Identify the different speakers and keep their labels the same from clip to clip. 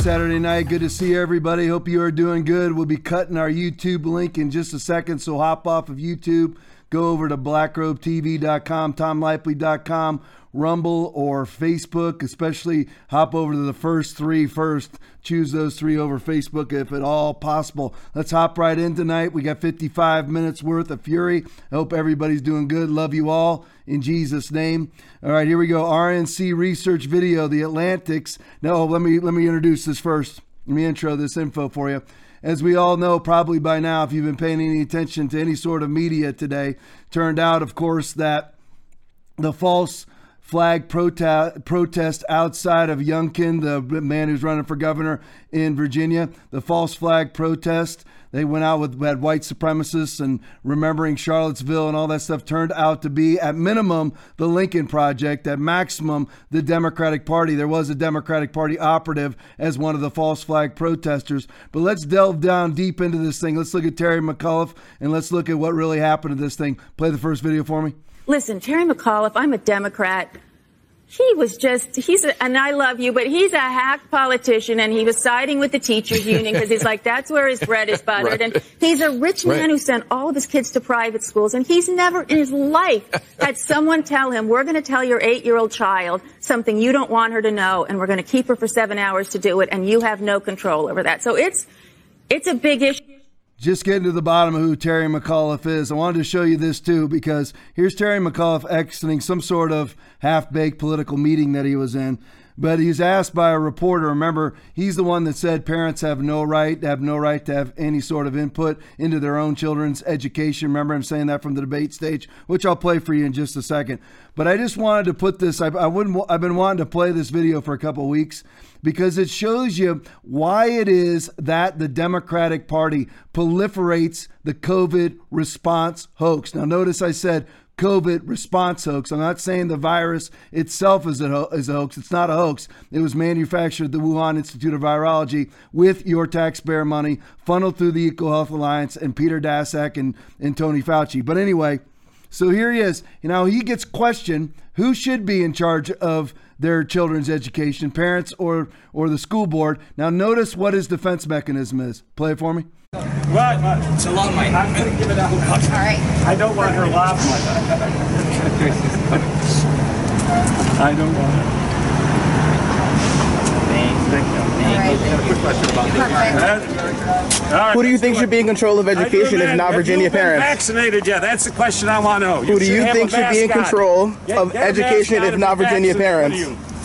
Speaker 1: Saturday night. Good to see everybody. Hope you are doing good. We'll be cutting our YouTube link in just a second, so hop off of YouTube, go over to blackrobetv.com, tomlaipply.com, Rumble, or Facebook. Especially hop over to the first three first. Choose those three over Facebook if at all possible. Let's hop right in tonight. We got 55 minutes worth of fury. I hope everybody's doing good. Love you all in Jesus' name. All right, here we go. RNC research video. The Atlantics. No, let me let me introduce this first. Let me intro this info for you. As we all know, probably by now, if you've been paying any attention to any sort of media today, turned out, of course, that the false flag protest, protest outside of Youngkin, the man who's running for governor in Virginia, the false flag protest. They went out with had white supremacists and remembering Charlottesville and all that stuff turned out to be at minimum the Lincoln Project, at maximum the Democratic Party. There was a Democratic Party operative as one of the false flag protesters. But let's delve down deep into this thing. Let's look at Terry McAuliffe and let's look at what really happened to this thing. Play the first video for me.
Speaker 2: Listen, Terry McAuliffe, I'm a Democrat. He was just, he's, a, and I love you, but he's a hack politician and he was siding with the teachers union because he's like, that's where his bread is buttered. right. And he's a rich man right. who sent all of his kids to private schools and he's never in his life had someone tell him, we're going to tell your eight year old child something you don't want her to know and we're going to keep her for seven hours to do it and you have no control over that. So it's, it's a big issue
Speaker 1: just getting to the bottom of who Terry McAuliffe is, I wanted to show you this too because here's Terry McAuliffe exiting some sort of half baked political meeting that he was in. But he's asked by a reporter. Remember, he's the one that said parents have no right, have no right to have any sort of input into their own children's education. Remember, I'm saying that from the debate stage, which I'll play for you in just a second. But I just wanted to put this. I, I wouldn't. I've been wanting to play this video for a couple weeks because it shows you why it is that the Democratic Party proliferates the COVID response hoax. Now, notice I said COVID response hoax. I'm not saying the virus itself is a, is a hoax. It's not a hoax. It was manufactured at the Wuhan Institute of Virology with your taxpayer money, funneled through the EcoHealth Alliance and Peter Daszak and, and Tony Fauci. But anyway, so here he is. Know, he gets questioned who should be in charge of their children's education, parents or or the school board. Now notice what his defense mechanism is. Play it for me.
Speaker 3: Right, right. It's a long way. I'm going to give it out. All right. I don't want her laughing. I don't want her.
Speaker 4: Who do you think should be in control of education if not Virginia parents?
Speaker 3: Vaccinated yet? That's the question I want to know.
Speaker 4: Who do you think should be in control of education if not Virginia parents?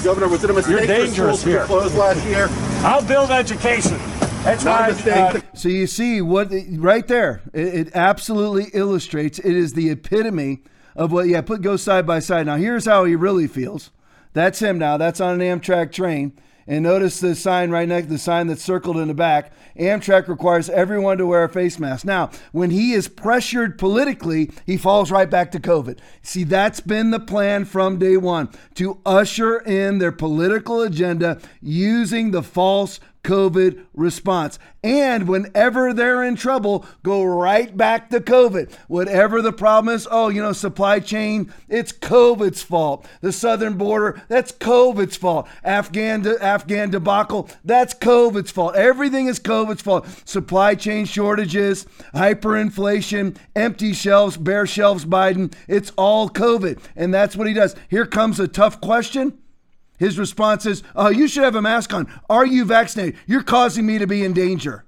Speaker 5: Governor, was it a mistake
Speaker 3: You're dangerous
Speaker 5: for schools to be closed last year?
Speaker 3: I'll build education. That's why.
Speaker 1: Uh, so you see what right there. It, it, absolutely illustrates. It is the epitome of what. Yeah, put go side by side. Now here's how he really feels. That's him now. That's on an Amtrak train. And notice the sign right next, the sign that's circled in the back. Amtrak requires everyone to wear a face mask. Now, when he is pressured politically, he falls right back to COVID. See, that's been the plan from day one to usher in their political agenda using the false COVID response. And whenever they're in trouble, go right back to COVID. Whatever the problem is, oh, you know, supply chain, it's COVID's fault. The southern border, that's COVID's fault. Afghan de- Afghan debacle, that's COVID's fault. Everything is COVID's fault. Supply chain shortages, hyperinflation, empty shelves, bare shelves Biden, it's all COVID. And that's what he does. Here comes a tough question. His response is, Oh, you should have a mask on. Are you vaccinated? You're causing me to be in danger.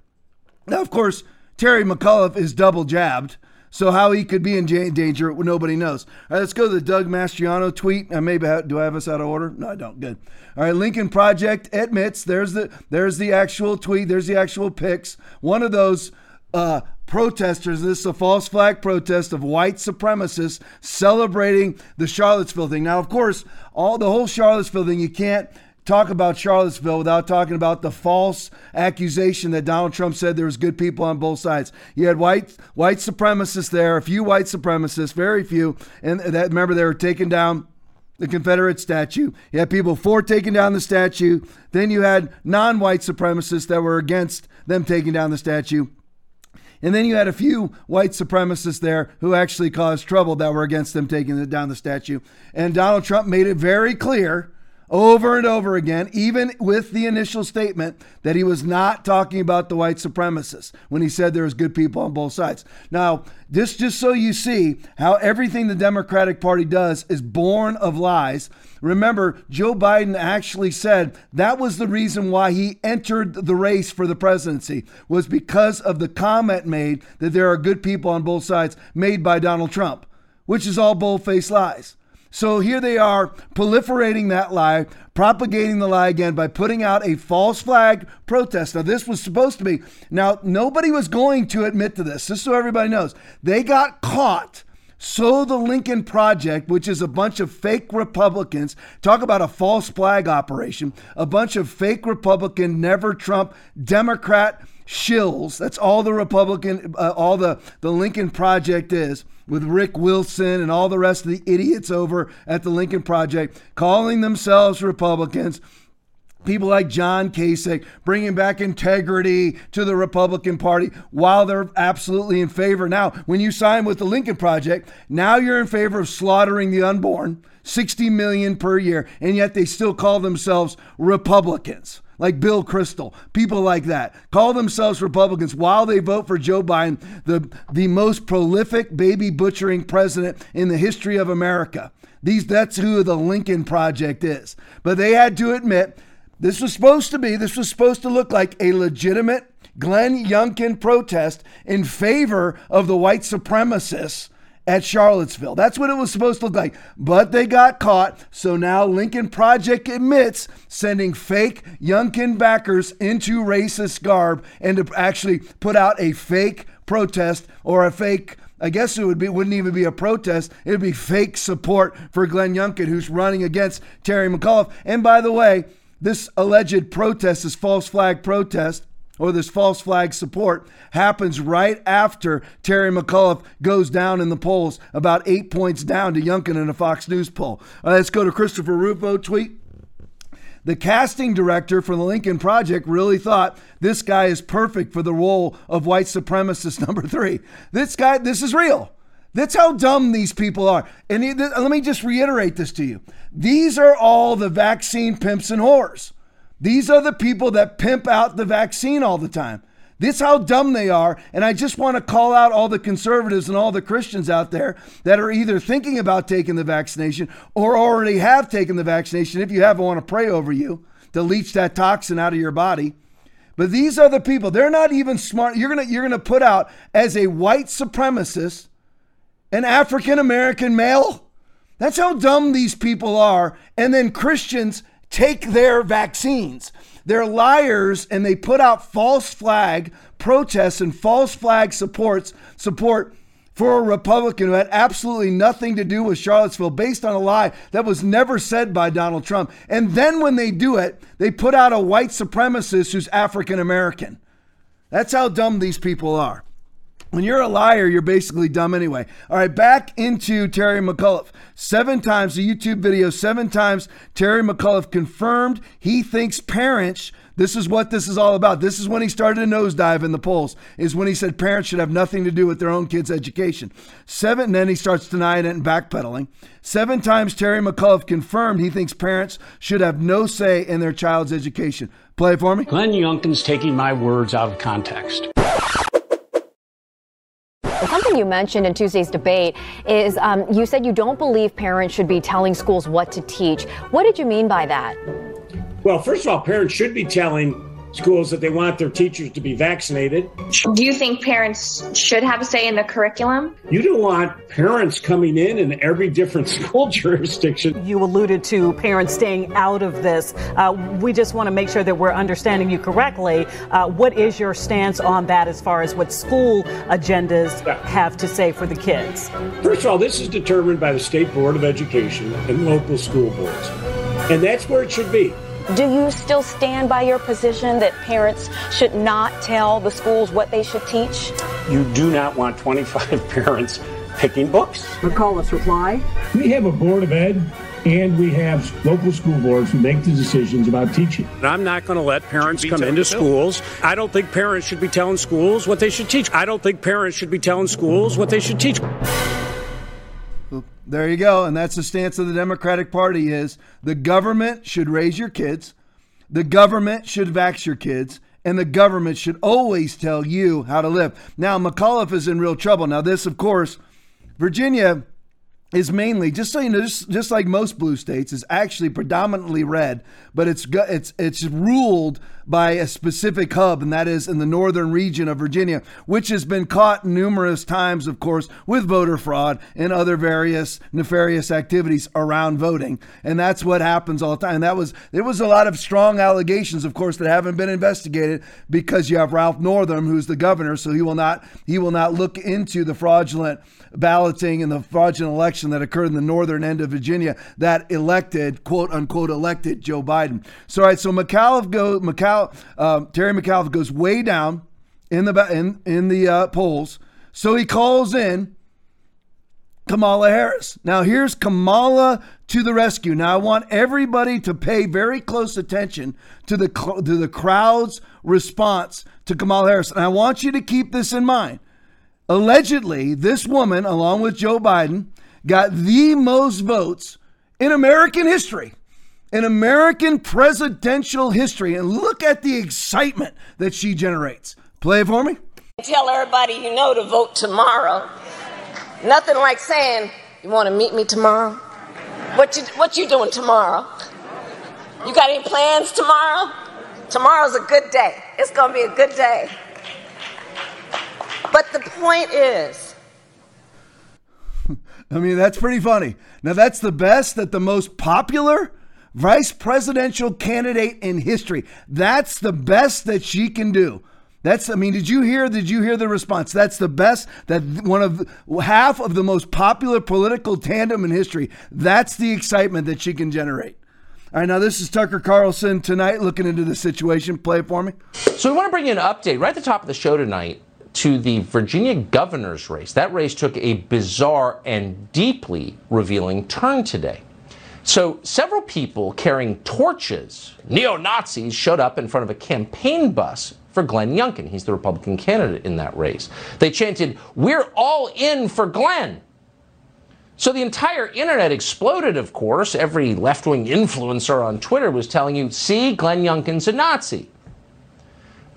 Speaker 1: Now, of course, Terry McAuliffe is double jabbed. So how he could be in danger, nobody knows. All right, let's go to the Doug Mastriano tweet. I maybe do I have us out of order? No, I don't. Good. All right, Lincoln Project admits there's the there's the actual tweet. There's the actual pics. One of those uh, protesters. This is a false flag protest of white supremacists celebrating the Charlottesville thing. Now, of course, all the whole Charlottesville thing, you can't talk about Charlottesville without talking about the false accusation that Donald Trump said there was good people on both sides. You had white white supremacists there, a few white supremacists, very few, and that remember they were taking down the Confederate statue. You had people for taking down the statue. Then you had non-white supremacists that were against them taking down the statue. And then you had a few white supremacists there who actually caused trouble that were against them taking down the statue. And Donald Trump made it very clear over and over again, even with the initial statement that he was not talking about the white supremacists when he said there was good people on both sides. Now, this just so you see how everything the Democratic Party does is born of lies. Remember, Joe Biden actually said that was the reason why he entered the race for the presidency was because of the comment made that there are good people on both sides made by Donald Trump, which is all bold-faced lies. So here they are proliferating that lie, propagating the lie again by putting out a false flag protest. Now, this was supposed to be, now, nobody was going to admit to this, just so everybody knows. They got caught. So the Lincoln Project, which is a bunch of fake Republicans, talk about a false flag operation, a bunch of fake Republican, never Trump, Democrat shills. That's all the Republican, uh, all the, the Lincoln Project is with Rick Wilson and all the rest of the idiots over at the Lincoln Project calling themselves Republicans. People like John Kasich bringing back integrity to the Republican Party while they're absolutely in favor. Now, when you sign with the Lincoln Project, now you're in favor of slaughtering the unborn, 60 million per year, and yet they still call themselves Republicans like Bill Kristol, people like that, call themselves Republicans while they vote for Joe Biden, the, the most prolific baby butchering president in the history of America. These, that's who the Lincoln Project is. But they had to admit this was supposed to be, this was supposed to look like a legitimate Glenn Youngkin protest in favor of the white supremacists at Charlottesville. That's what it was supposed to look like. But they got caught. So now Lincoln Project admits sending fake Youngkin backers into racist garb and to actually put out a fake protest or a fake I guess it would be wouldn't even be a protest. It would be fake support for Glenn Youngkin, who's running against Terry McAuliffe. And by the way, this alleged protest, this false flag protest, or this false flag support happens right after Terry McAuliffe goes down in the polls, about eight points down to Youngkin in a Fox News poll. Uh, let's go to Christopher Rufo tweet. The casting director for the Lincoln Project really thought this guy is perfect for the role of white supremacist number three. This guy, this is real. That's how dumb these people are. And let me just reiterate this to you. These are all the vaccine pimps and whores. These are the people that pimp out the vaccine all the time. This is how dumb they are. And I just want to call out all the conservatives and all the Christians out there that are either thinking about taking the vaccination or already have taken the vaccination. If you have, I want to pray over you to leach that toxin out of your body. But these are the people. They're not even smart. You're gonna you're gonna put out as a white supremacist an African American male. That's how dumb these people are. And then Christians take their vaccines. They're liars and they put out false flag protests and false flag supports support for a Republican who had absolutely nothing to do with Charlottesville based on a lie that was never said by Donald Trump. And then when they do it, they put out a white supremacist who's African American. That's how dumb these people are. When you're a liar, you're basically dumb anyway. All right, back into Terry McAuliffe. Seven times, the YouTube video, seven times Terry McAuliffe confirmed he thinks parents, this is what this is all about. This is when he started a nosedive in the polls, is when he said parents should have nothing to do with their own kids' education. Seven, and then he starts denying it and backpedaling. Seven times Terry McAuliffe confirmed he thinks parents should have no say in their child's education. Play it for me.
Speaker 6: Glenn Youngkin's taking my words out of context.
Speaker 7: You mentioned in Tuesday's debate is um, you said you don't believe parents should be telling schools what to teach. What did you mean by that?
Speaker 6: Well, first of all, parents should be telling schools that they want their teachers to be vaccinated.
Speaker 8: Do you think parents should have a say in the curriculum?
Speaker 6: You don't want parents coming in in every different school jurisdiction.
Speaker 9: You alluded to parents staying out of this. Uh, we just want to make sure that we're understanding you correctly. Uh, what is your stance on that as far as what school agendas have to say for the kids?
Speaker 6: First of all, this is determined by the State Board of Education and local school boards. And that's where it should be.
Speaker 10: Do you still stand by your position that parents should not tell the schools what they should teach?
Speaker 6: You do not want 25 parents picking books.
Speaker 9: McAuliffe's reply
Speaker 6: We have a Board of Ed and we have local school boards who make the decisions about teaching. I'm not going to let parents come into schools. I don't think parents should be telling schools what they should teach. I don't think parents should be telling schools what they should teach.
Speaker 1: There you go. And that's the stance of the Democratic Party is the government should raise your kids. The government should vax your kids and the government should always tell you how to live. Now, McAuliffe is in real trouble. Now, this, of course, Virginia is mainly just so you know, just, just like most blue states, is actually predominantly red, but it's it's it's ruled by a specific hub, and that is in the northern region of Virginia, which has been caught numerous times, of course, with voter fraud and other various nefarious activities around voting, and that's what happens all the time. That was there was a lot of strong allegations, of course, that haven't been investigated because you have Ralph Northam, who's the governor, so he will not he will not look into the fraudulent balloting and the fraudulent election that occurred in the northern end of Virginia that elected, quote unquote, elected Joe Biden. So, all right, so McAuliffe goes, McAuliffe, uh, Terry McAuliffe goes way down in the in in the uh, polls. So he calls in Kamala Harris. Now here's Kamala to the rescue. Now I want everybody to pay very close attention to the to the crowd's response to Kamala Harris, and I want you to keep this in mind. Allegedly, this woman, along with Joe Biden, got the most votes in American history, in American presidential history. And look at the excitement that she generates. Play it for me.
Speaker 11: Tell everybody you know to vote tomorrow. Nothing like saying, You want to meet me tomorrow? What you, what you doing tomorrow? You got any plans tomorrow? Tomorrow's a good day. It's going to be a good day. But the point is,
Speaker 1: I mean, that's pretty funny. Now, that's the best that the most popular vice presidential candidate in history. That's the best that she can do. That's, I mean, did you hear? Did you hear the response? That's the best that one of half of the most popular political tandem in history. That's the excitement that she can generate. All right, now this is Tucker Carlson tonight looking into the situation. Play it for me.
Speaker 12: So we want to bring you an update right at the top of the show tonight to the Virginia governor's race. That race took a bizarre and deeply revealing turn today. So, several people carrying torches, neo Nazis, showed up in front of a campaign bus for Glenn Youngkin. He's the Republican candidate in that race. They chanted, We're all in for Glenn. So the entire internet exploded, of course. Every left wing influencer on Twitter was telling you, see, Glenn Youngkin's a Nazi.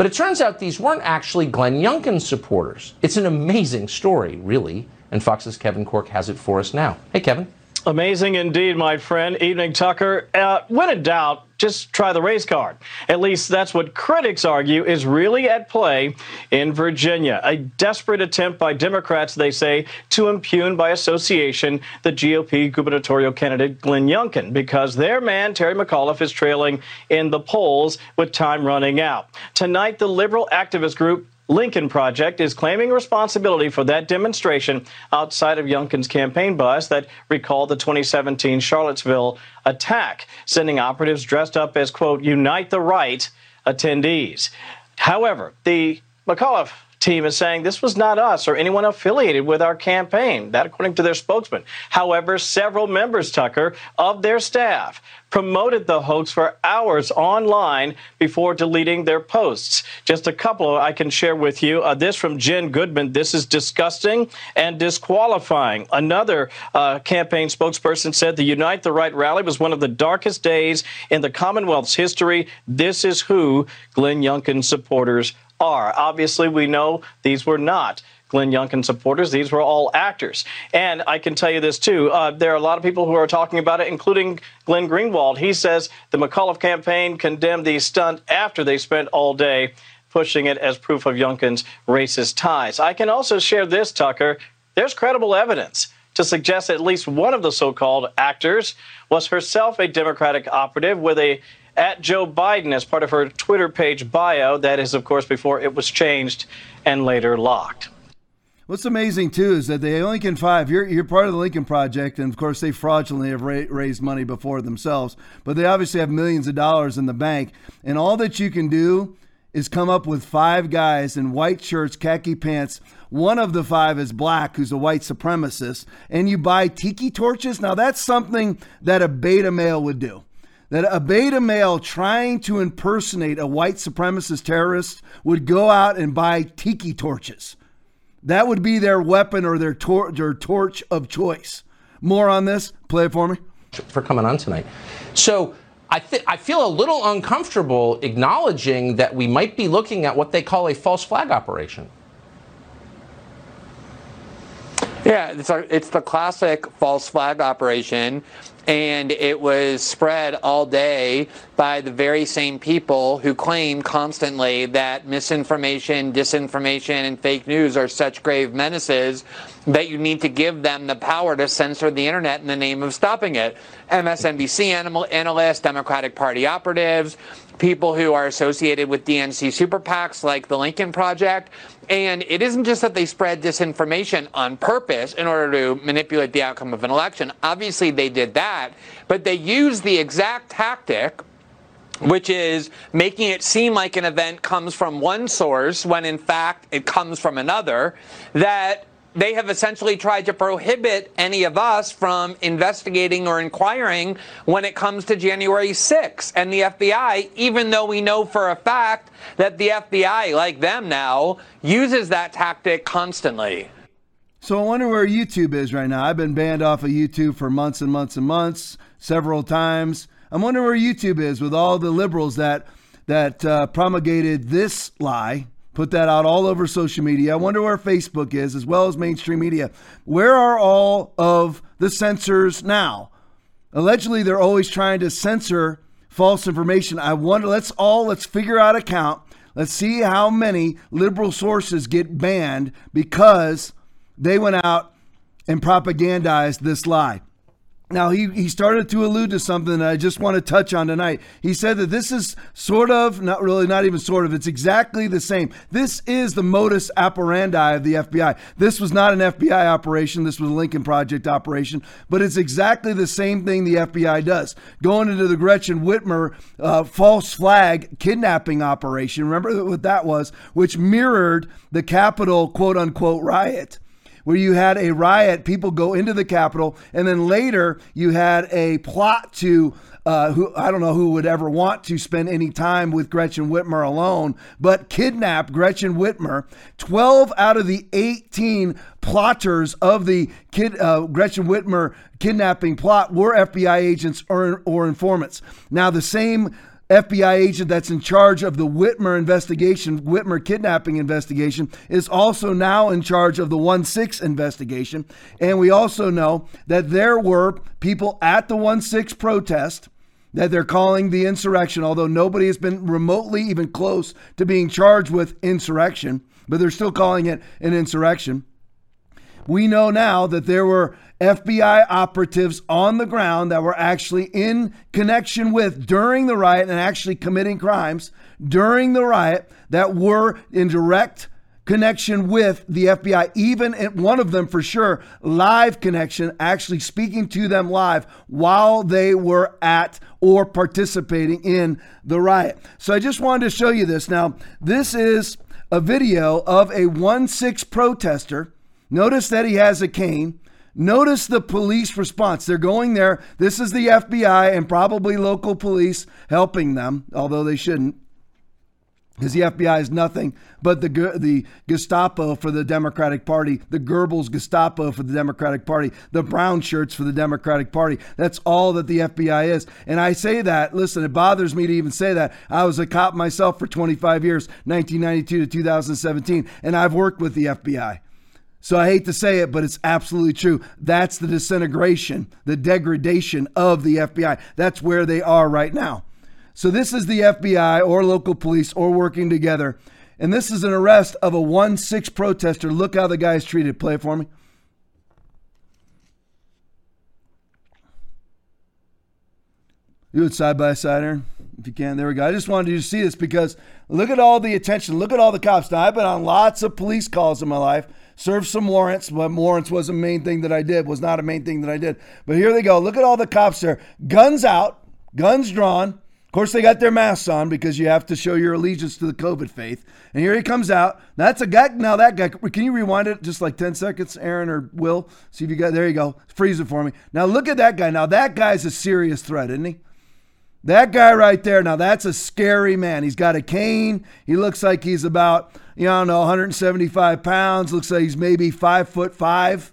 Speaker 12: But it turns out these weren't actually Glenn Youngkin supporters. It's an amazing story, really. And Fox's Kevin Corke has it for us now. Hey, Kevin.
Speaker 13: Amazing indeed, my friend. Evening, Tucker. Uh, when in doubt, just try the race card. At least that's what critics argue is really at play in Virginia. A desperate attempt by Democrats, they say, to impugn by association the GOP gubernatorial candidate Glenn Youngkin because their man, Terry McAuliffe, is trailing in the polls with time running out. Tonight, the liberal activist group Lincoln Project is claiming responsibility for that demonstration outside of Youngkin's campaign bus that recalled the 2017 Charlottesville attack, sending operatives dressed up as, quote, Unite the Right attendees. However, the McAuliffe team is saying this was not us or anyone affiliated with our campaign. That, according to their spokesman. However, several members, Tucker, of their staff promoted the hoax for hours online before deleting their posts. Just a couple I can share with you. Uh, this from Jen Goodman. This is disgusting and disqualifying. Another uh, campaign spokesperson said the Unite the Right rally was one of the darkest days in the Commonwealth's history. This is who Glenn Youngkin supporters are. Obviously, we know these were not Glenn Youngkin supporters. These were all actors. And I can tell you this too. Uh, there are a lot of people who are talking about it, including Glenn Greenwald. He says the McAuliffe campaign condemned the stunt after they spent all day pushing it as proof of Youngkin's racist ties. I can also share this, Tucker. There's credible evidence to suggest at least one of the so called actors was herself a Democratic operative with a at Joe Biden as part of her Twitter page bio. That is, of course, before it was changed and later locked.
Speaker 1: What's amazing too is that only can five. You're you're part of the Lincoln Project, and of course they fraudulently have ra- raised money before themselves. But they obviously have millions of dollars in the bank, and all that you can do is come up with five guys in white shirts, khaki pants. One of the five is black, who's a white supremacist, and you buy tiki torches. Now that's something that a beta male would do that a beta male trying to impersonate a white supremacist terrorist would go out and buy tiki torches. That would be their weapon or their, tor- their torch of choice. more on this? Play it for me.
Speaker 12: For coming on tonight. So I, th- I feel a little uncomfortable acknowledging that we might be looking at what they call a false flag operation.
Speaker 14: Yeah, it's, a, it's the classic false flag operation, and it was spread all day by the very same people who claim constantly that misinformation, disinformation, and fake news are such grave menaces that you need to give them the power to censor the internet in the name of stopping it. MSNBC animal, analysts, Democratic Party operatives, people who are associated with DNC super PACs like the Lincoln Project. And it isn't just that they spread disinformation on purpose in order to manipulate the outcome of an election. Obviously, they did that, but they used the exact tactic which is making it seem like an event comes from one source when in fact it comes from another, that they have essentially tried to prohibit any of us from investigating or inquiring when it comes to January 6th and the FBI, even though we know for a fact that the FBI, like them now, uses that tactic constantly.
Speaker 1: So I wonder where YouTube is right now. I've been banned off of YouTube for months and months and months, several times. I'm wondering where YouTube is with all the liberals that that uh, promulgated this lie put that out all over social media. I wonder where Facebook is, as well as mainstream media. Where are all of the censors now? Allegedly, they're always trying to censor false information. I wonder, let's all, let's figure out a count. Let's see how many liberal sources get banned because they went out and propagandized this lie. Now, he, he started to allude to something that I just want to touch on tonight. He said that this is sort of, not really, not even sort of, it's exactly the same. This is the modus operandi of the FBI. This was not an FBI operation, this was a Lincoln Project operation, but it's exactly the same thing the FBI does. Going into the Gretchen Whitmer uh, false flag kidnapping operation, remember what that was, which mirrored the Capitol quote unquote riot where you had a riot, people go into the Capitol, and then later you had a plot to. Uh, who I don't know who would ever want to spend any time with Gretchen Whitmer alone, but kidnap Gretchen Whitmer. 12 out of the 18 plotters of the kid, uh, Gretchen Whitmer kidnapping plot were FBI agents or, or informants. Now, the same FBI agent that's in charge of the Whitmer investigation, Whitmer kidnapping investigation, is also now in charge of the 1 6 investigation. And we also know that there were people at the 1 6 protest that they're calling the insurrection, although nobody has been remotely even close to being charged with insurrection, but they're still calling it an insurrection. We know now that there were FBI operatives on the ground that were actually in connection with during the riot and actually committing crimes during the riot that were in direct connection with the FBI, even one of them for sure, live connection, actually speaking to them live while they were at or participating in the riot. So I just wanted to show you this. Now, this is a video of a 1 6 protester. Notice that he has a cane. Notice the police response. They're going there. This is the FBI and probably local police helping them, although they shouldn't. Because the FBI is nothing but the the Gestapo for the Democratic Party, the Goebbels Gestapo for the Democratic Party, the brown shirts for the Democratic Party. That's all that the FBI is. And I say that, listen, it bothers me to even say that. I was a cop myself for 25 years, 1992 to 2017, and I've worked with the FBI. So I hate to say it, but it's absolutely true. That's the disintegration, the degradation of the FBI. That's where they are right now. So this is the FBI or local police or working together. And this is an arrest of a 1 6 protester. Look how the guy is treated. Play it for me. Do it side by side, Aaron, if you can. There we go. I just wanted you to see this because look at all the attention. Look at all the cops. Now, I've been on lots of police calls in my life served some warrants, but warrants was a main thing that I did, was not a main thing that I did. But here they go. Look at all the cops there. Guns out, guns drawn. Of course, they got their masks on because you have to show your allegiance to the COVID faith. And here he comes out. That's a guy. Now, that guy, can you rewind it just like 10 seconds, Aaron or Will? See if you got, there you go. Freeze it for me. Now, look at that guy. Now, that guy's a serious threat, isn't he? That guy right there, now that's a scary man. He's got a cane. He looks like he's about, you know, I don't know, 175 pounds. Looks like he's maybe five foot five.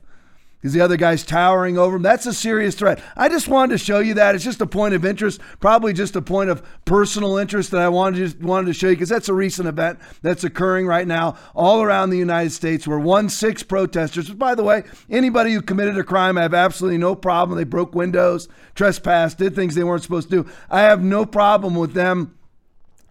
Speaker 1: because the other guy's towering over him. That's a serious threat. I just wanted to show you that. It's just a point of interest, probably just a point of personal interest that I wanted to, wanted to show you because that's a recent event that's occurring right now all around the United States where one six protesters, by the way, anybody who committed a crime, I have absolutely no problem. They broke windows, trespassed, did things they weren't supposed to do. I have no problem with them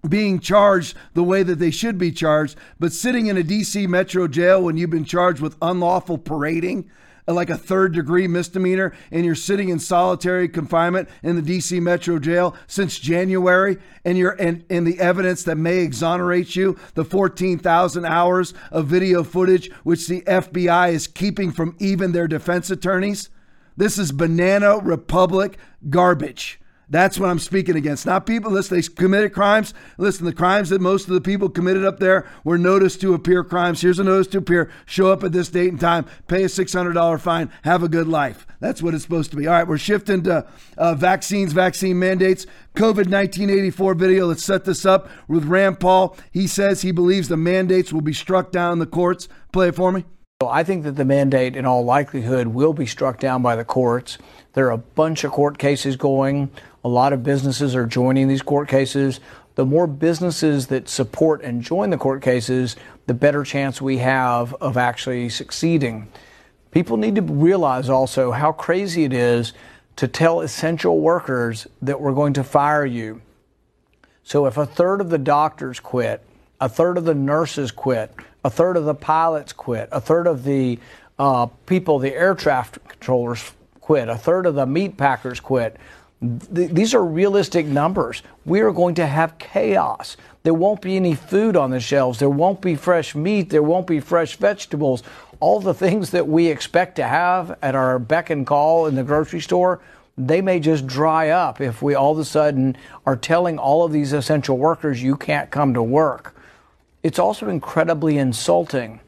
Speaker 1: being charged the way that they should be charged, but sitting in a DC metro jail when you've been charged with unlawful parading, uh, like a third degree misdemeanor and you're sitting in solitary confinement in the DC Metro jail since January and you're and, and the evidence that may exonerate you, the 14,000 hours of video footage which the FBI is keeping from even their defense attorneys. This is banana republic garbage. That's what I'm speaking against. Not people, listen, they committed crimes. Listen, the crimes that most of the people committed up there were notice to appear crimes. Here's a notice to appear. Show up at this date and time. Pay a $600 fine. Have a good life. That's what it's supposed to be. All right, we're shifting to uh, vaccines, vaccine mandates. COVID 1984 video. Let's set this up with Rand Paul. He says he believes the mandates will be struck down in the courts. Play it for me.
Speaker 15: I think that the mandate, in all likelihood, will be struck down by the courts. There are a bunch of court cases going. A lot of businesses are joining these court cases. The more businesses that support and join the court cases, the better chance we have of actually succeeding. People need to realize also how crazy it is to tell essential workers that we're going to fire you. So if a third of the doctors quit, a third of the nurses quit, a third of the pilots quit, a third of the uh, people, the air traffic controllers quit, a third of the meat packers quit, Th- these are realistic numbers. We are going to have chaos. There won't be any food on the shelves. There won't be fresh meat. There won't be fresh vegetables. All the things that we expect to have at our beck and call in the grocery store, they may just dry up if we all of a sudden are telling all of these essential workers you can't come to work. It's also incredibly insulting.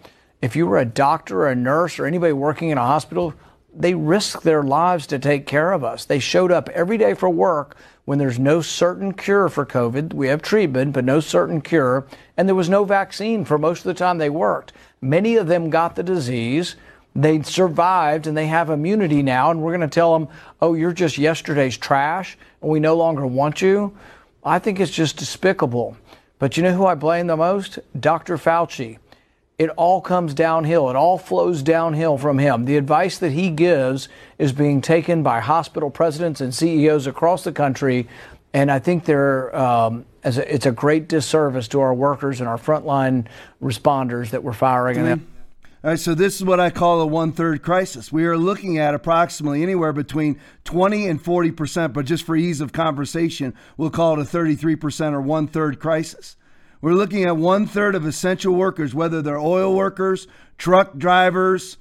Speaker 15: If you were a doctor or a nurse or anybody working in a hospital, they risk their lives to take care of us. They showed up every day for work when there's no certain cure for COVID. We have treatment, but no certain cure. And there was no vaccine for most of the time they worked. Many of them got the disease. They survived and they have immunity now. And we're going to tell them, oh, you're just yesterday's trash and we no longer want you. I think it's just despicable. But you know who I blame the most? Dr. Fauci it all comes downhill. It all flows downhill from him. The advice that he gives is being taken by hospital presidents and CEOs across the country. And I think they're, um, a, it's a great disservice to our workers and our frontline responders that we're firing mm-hmm. them.
Speaker 1: All right, so this is what I call a one third crisis. We are looking at approximately anywhere between 20 and 40%, but just for ease of conversation, we'll call it a 33% or one third crisis. We're looking at one third of essential workers, whether they're oil workers, truck drivers,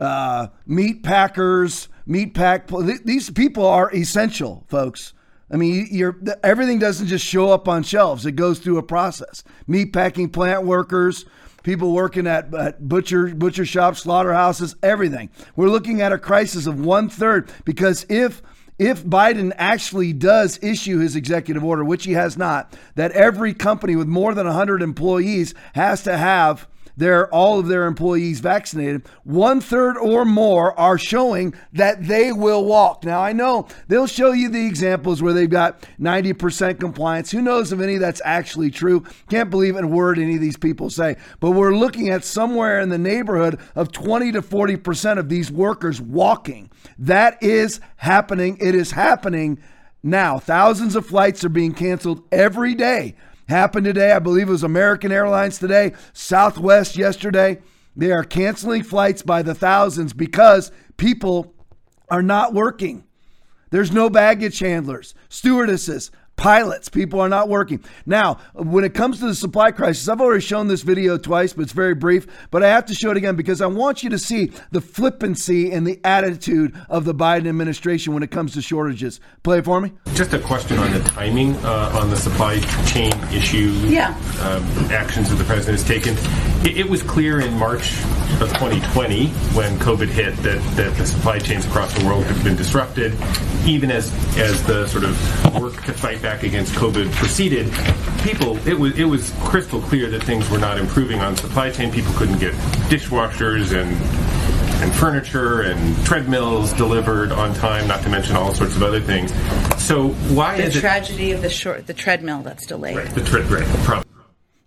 Speaker 1: uh, meat packers, meat pack. These people are essential, folks. I mean, everything doesn't just show up on shelves. It goes through a process. Meat packing plant workers, people working at, at butcher butcher shops, slaughterhouses, everything. We're looking at a crisis of one third because if if Biden actually does issue his executive order, which he has not, that every company with more than 100 employees has to have their all of their employees vaccinated, one third or more are showing that they will walk. Now I know they'll show you the examples where they've got 90% compliance. Who knows if any that's actually true? Can't believe a word any of these people say. But we're looking at somewhere in the neighborhood of 20 to 40% of these workers walking. That is happening. It is happening now. Thousands of flights are being canceled every day. Happened today. I believe it was American Airlines today, Southwest yesterday. They are canceling flights by the thousands because people are not working. There's no baggage handlers, stewardesses, pilots. People are not working. Now, when it comes to the supply crisis, I've already shown this video twice, but it's very brief. But I have to show it again because I want you to see the flippancy and the attitude of the Biden administration when it comes to shortages. Play it for me.
Speaker 16: Just a question on the timing uh, on the supply chain issue.
Speaker 2: Yeah.
Speaker 16: Um, actions that the president has taken. It, it was clear in March of 2020 when COVID hit that, that the supply chains across the world had been disrupted, even as as the sort of work to fight back against COVID proceeded, people it was it was crystal clear that things were not improving on supply chain. People couldn't get dishwashers and and furniture and treadmills delivered on time, not to mention all sorts of other things. So why
Speaker 17: the
Speaker 16: is it
Speaker 17: tragedy of the short the treadmill that's delayed.
Speaker 16: the tread right, problem?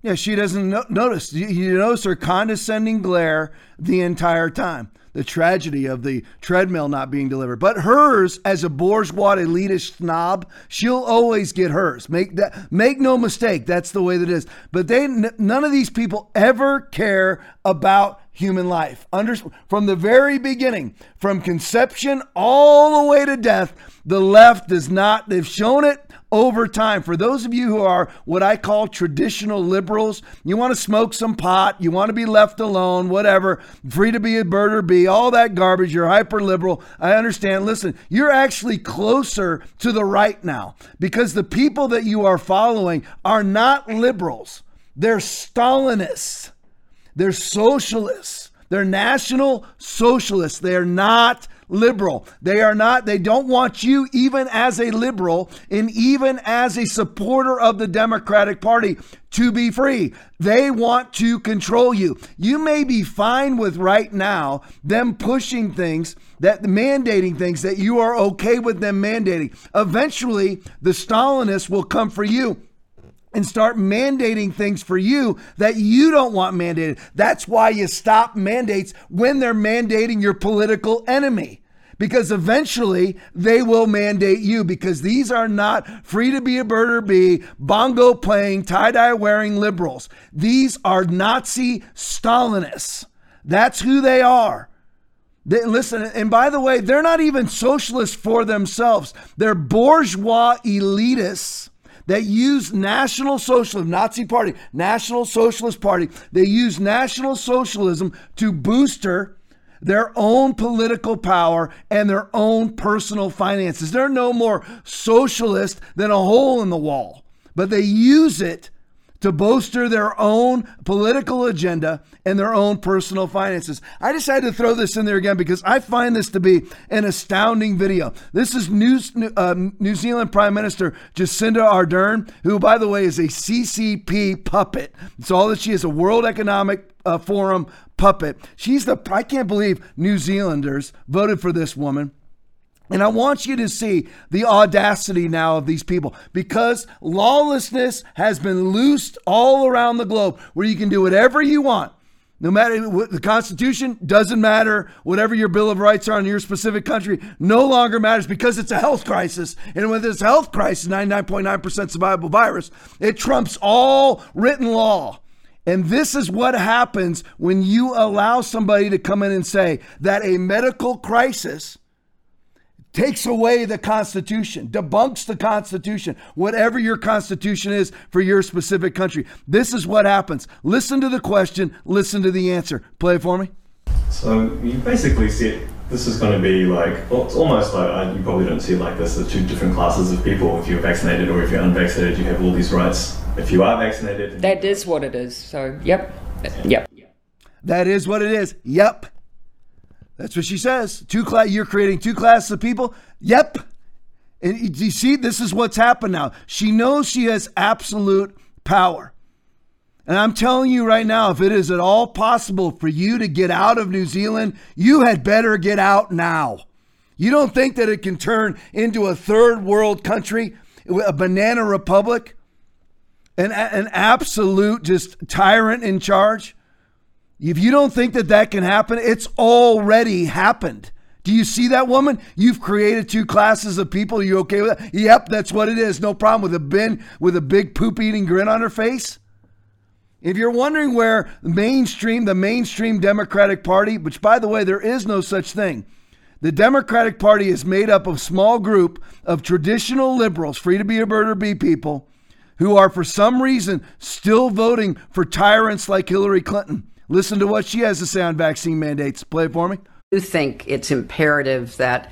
Speaker 1: Yeah, she doesn't no- notice. You, you notice her condescending glare the entire time. The tragedy of the treadmill not being delivered. But hers, as a bourgeois elitist snob, she'll always get hers. Make that make no mistake. That's the way that it is. But they n- none of these people ever care about human life. Under, from the very beginning, from conception all the way to death, the left does not. They've shown it over time. For those of you who are what I call traditional liberals, you want to smoke some pot, you want to be left alone, whatever, free to be a bird or bee, all that garbage, you're hyper liberal. I understand. Listen, you're actually closer to the right now because the people that you are following are not liberals, they're Stalinists, they're socialists, they're national socialists. They are not liberal. They are not, they don't want you, even as a liberal and even as a supporter of the Democratic Party, to be free. They want to control you. You may be fine with right now them pushing things that mandating things that you are okay with them mandating. Eventually, the Stalinists will come for you and start mandating things for you that you don't want mandated. That's why you stop mandates when they're mandating your political enemy. Because eventually they will mandate you because these are not free to be a bird or bee, bongo playing, tie dye wearing liberals. These are Nazi Stalinists. That's who they are. They, listen, and by the way, they're not even socialists for themselves. They're bourgeois elitists that use National Socialism, Nazi Party, National Socialist Party. They use National Socialism to booster their own political power and their own personal finances. They're no more socialist than a hole in the wall, but they use it to bolster their own political agenda and their own personal finances. I decided to throw this in there again because I find this to be an astounding video. This is New, uh, New Zealand Prime Minister Jacinda Ardern, who, by the way, is a CCP puppet. It's all that she is a World Economic uh, Forum puppet. She's the, I can't believe New Zealanders voted for this woman. And I want you to see the audacity now of these people because lawlessness has been loosed all around the globe where you can do whatever you want. No matter what the Constitution doesn't matter, whatever your Bill of Rights are in your specific country no longer matters because it's a health crisis. And with this health crisis, 99.9% survivable virus, it trumps all written law. And this is what happens when you allow somebody to come in and say that a medical crisis takes away the Constitution, debunks the Constitution, whatever your Constitution is for your specific country. This is what happens. Listen to the question, listen to the answer. Play it for me.
Speaker 18: So you basically see this is going to be like, well, it's almost like, uh, you probably don't see it like this, the two different classes of people. If you're vaccinated or if you're unvaccinated, you have all these rights. If you are vaccinated,
Speaker 19: That is what it is. So, yep. Yep.
Speaker 1: That is what it is. Yep. That's what she says. Two class. You're creating two classes of people. Yep. And you see, this is what's happened now. She knows she has absolute power. And I'm telling you right now, if it is at all possible for you to get out of New Zealand, you had better get out now. You don't think that it can turn into a third world country, a banana republic, an, an absolute just tyrant in charge? If you don't think that that can happen, it's already happened. Do you see that woman? You've created two classes of people. Are you okay with that? Yep, that's what it is. No problem with a bin with a big poop eating grin on her face. If you're wondering where mainstream, the mainstream Democratic Party, which by the way, there is no such thing. The Democratic Party is made up of a small group of traditional liberals, free to be a bird or bee people, who are for some reason still voting for tyrants like Hillary Clinton. Listen to what she has to say on vaccine mandates. Play it for me.
Speaker 20: I do think it's imperative that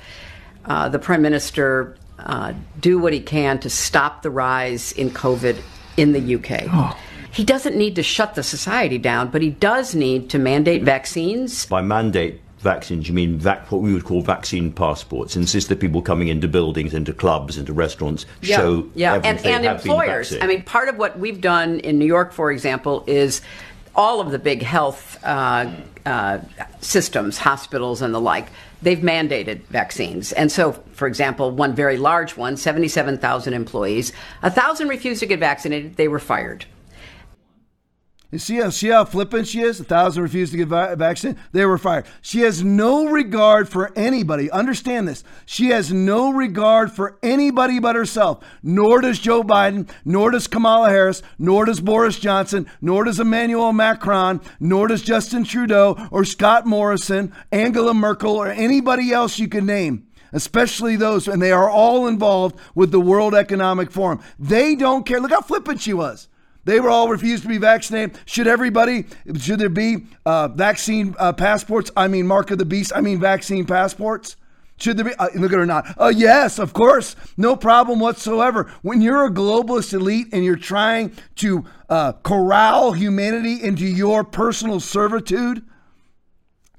Speaker 20: uh, the prime minister uh, do what he can to stop the rise in COVID in the UK. He doesn't need to shut the society down, but he does need to mandate vaccines.
Speaker 21: By mandate vaccines, you mean vac- what we would call vaccine passports. Insist that people coming into buildings, into clubs, into restaurants show
Speaker 20: yeah,
Speaker 21: evidence
Speaker 20: and, and
Speaker 21: have
Speaker 20: employers.
Speaker 21: vaccinated.
Speaker 20: I mean, part of what we've done in New York, for example, is all of the big health uh, uh, systems, hospitals, and the like, they've mandated vaccines. And so, for example, one very large one, 77,000 employees, 1,000 refused to get vaccinated, they were fired.
Speaker 1: You see how, see how flippant she is? A thousand refused to get va- vaccine. They were fired. She has no regard for anybody. Understand this. She has no regard for anybody but herself. Nor does Joe Biden, nor does Kamala Harris, nor does Boris Johnson, nor does Emmanuel Macron, nor does Justin Trudeau or Scott Morrison, Angela Merkel, or anybody else you can name especially those, and they are all involved with the World Economic Forum. They don't care. Look how flippant she was. They were all refused to be vaccinated. Should everybody, should there be uh, vaccine uh, passports? I mean, mark of the beast. I mean, vaccine passports. Should there be? Uh, look at her not. Uh, yes, of course. No problem whatsoever. When you're a globalist elite and you're trying to uh, corral humanity into your personal servitude